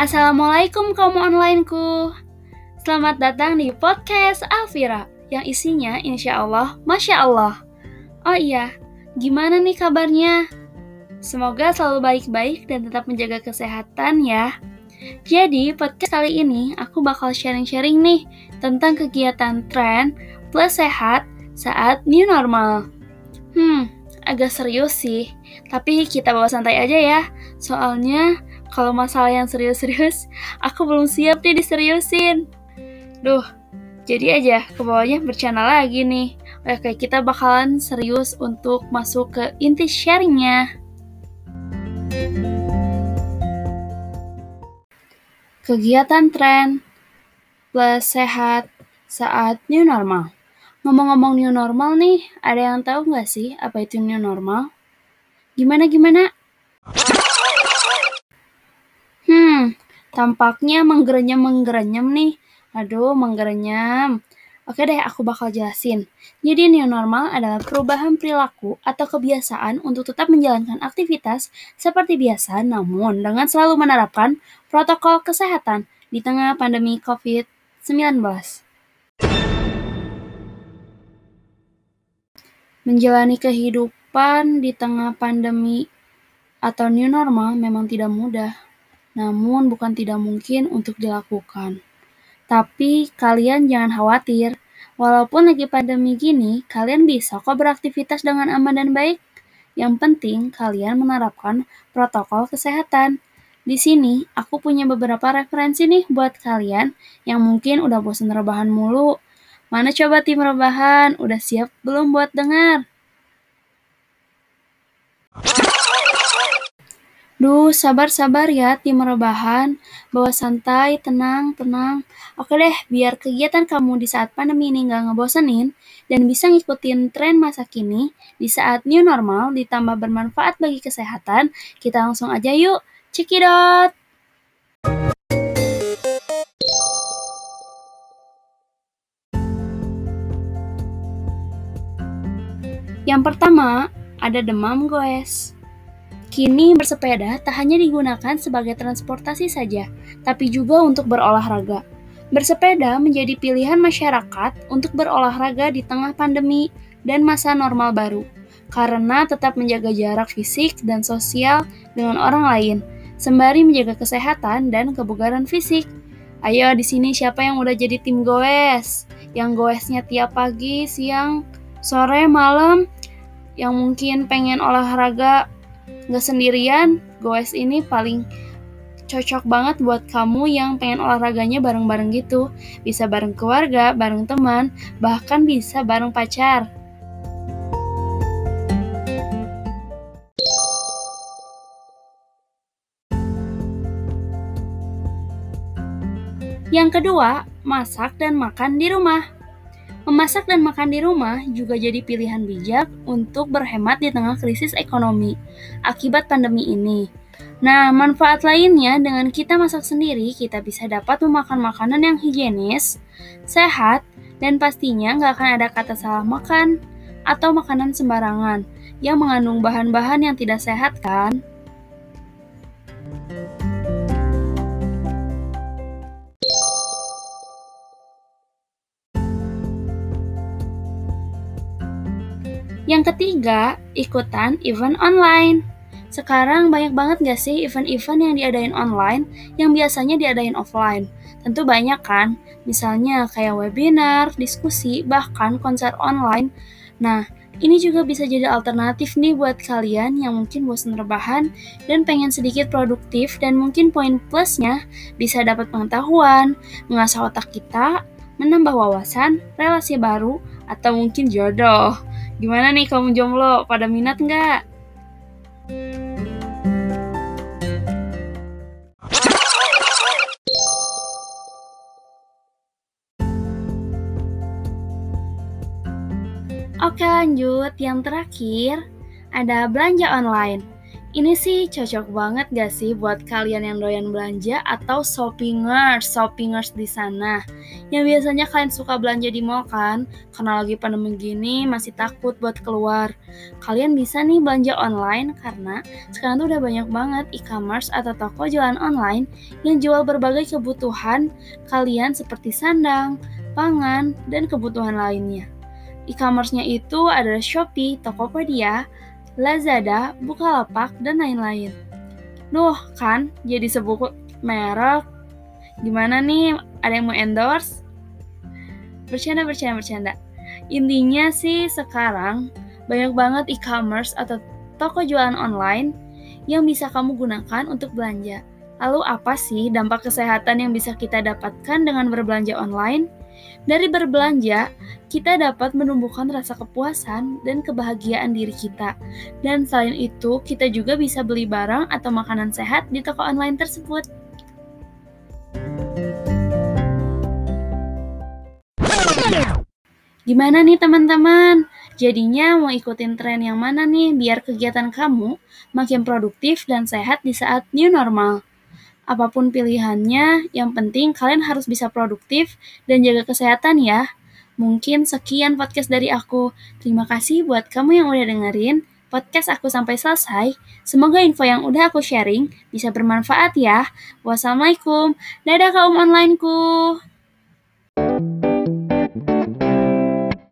Assalamualaikum kaum onlineku. Selamat datang di podcast Alvira Yang isinya insya Allah, Masya Allah. Oh iya, gimana nih kabarnya? Semoga selalu baik-baik dan tetap menjaga kesehatan ya. Jadi podcast kali ini aku bakal sharing-sharing nih Tentang kegiatan tren plus sehat saat new normal. Hmm, agak serius sih Tapi kita bawa santai aja ya. Soalnya kalau masalah yang serius-serius, aku belum siap nih diseriusin. Duh, jadi aja ke bawahnya bercanda lagi nih. Oke, kita bakalan serius untuk masuk ke inti sharingnya. Kegiatan tren plus sehat saat new normal. Ngomong-ngomong new normal nih, ada yang tahu nggak sih apa itu new normal? Gimana-gimana? Hmm, tampaknya menggerenyam-menggerenyam nih. Aduh, menggerenyam. Oke deh, aku bakal jelasin. Jadi new normal adalah perubahan perilaku atau kebiasaan untuk tetap menjalankan aktivitas seperti biasa namun dengan selalu menerapkan protokol kesehatan di tengah pandemi COVID-19. Menjalani kehidupan di tengah pandemi atau new normal memang tidak mudah namun bukan tidak mungkin untuk dilakukan. Tapi kalian jangan khawatir, walaupun lagi pandemi gini, kalian bisa kok beraktivitas dengan aman dan baik. Yang penting kalian menerapkan protokol kesehatan. Di sini aku punya beberapa referensi nih buat kalian yang mungkin udah bosan rebahan mulu. Mana coba tim rebahan? Udah siap belum buat dengar? Duh, sabar-sabar ya tim rebahan. Bawa santai, tenang, tenang. Oke deh, biar kegiatan kamu di saat pandemi ini nggak ngebosenin dan bisa ngikutin tren masa kini di saat new normal ditambah bermanfaat bagi kesehatan, kita langsung aja yuk. Cekidot! Yang pertama, ada demam goes. Kini bersepeda tak hanya digunakan sebagai transportasi saja, tapi juga untuk berolahraga. Bersepeda menjadi pilihan masyarakat untuk berolahraga di tengah pandemi dan masa normal baru, karena tetap menjaga jarak fisik dan sosial dengan orang lain, sembari menjaga kesehatan dan kebugaran fisik. Ayo di sini siapa yang udah jadi tim goes? Yang goesnya tiap pagi, siang, sore, malam, yang mungkin pengen olahraga nggak sendirian, goes ini paling cocok banget buat kamu yang pengen olahraganya bareng-bareng gitu. Bisa bareng keluarga, bareng teman, bahkan bisa bareng pacar. Yang kedua, masak dan makan di rumah. Memasak dan makan di rumah juga jadi pilihan bijak untuk berhemat di tengah krisis ekonomi akibat pandemi ini. Nah, manfaat lainnya dengan kita masak sendiri, kita bisa dapat memakan makanan yang higienis, sehat, dan pastinya nggak akan ada kata salah makan atau makanan sembarangan yang mengandung bahan-bahan yang tidak sehat kan? Yang ketiga, ikutan event online. Sekarang banyak banget gak sih event-event yang diadain online yang biasanya diadain offline? Tentu banyak kan, misalnya kayak webinar, diskusi, bahkan konser online. Nah, ini juga bisa jadi alternatif nih buat kalian yang mungkin bosan rebahan dan pengen sedikit produktif dan mungkin poin plusnya bisa dapat pengetahuan, mengasah otak kita, menambah wawasan, relasi baru, atau mungkin jodoh. Gimana nih kamu jomblo? Pada minat nggak? Oke lanjut, yang terakhir ada belanja online. Ini sih cocok banget gak sih buat kalian yang doyan belanja atau shoppingers, shoppingers di sana. Yang biasanya kalian suka belanja di mall kan? Karena lagi pandemi gini masih takut buat keluar. Kalian bisa nih belanja online karena sekarang tuh udah banyak banget e-commerce atau toko jualan online yang jual berbagai kebutuhan kalian seperti sandang, pangan, dan kebutuhan lainnya. E-commerce-nya itu adalah Shopee, Tokopedia, Lazada, Bukalapak, dan lain-lain. Nuh, kan jadi sebut merek. Gimana nih? Ada yang mau endorse? Bercanda, bercanda, bercanda. Intinya sih sekarang banyak banget e-commerce atau toko jualan online yang bisa kamu gunakan untuk belanja. Lalu apa sih dampak kesehatan yang bisa kita dapatkan dengan berbelanja online? Dari berbelanja, kita dapat menumbuhkan rasa kepuasan dan kebahagiaan diri kita. Dan selain itu, kita juga bisa beli barang atau makanan sehat di toko online tersebut. Gimana nih teman-teman? Jadinya mau ikutin tren yang mana nih biar kegiatan kamu makin produktif dan sehat di saat new normal? Apa pun pilihannya, yang penting kalian harus bisa produktif dan jaga kesehatan ya. Mungkin sekian podcast dari aku. Terima kasih buat kamu yang udah dengerin podcast aku sampai selesai. Semoga info yang udah aku sharing bisa bermanfaat ya. Wassalamualaikum. Dadah kaum onlineku.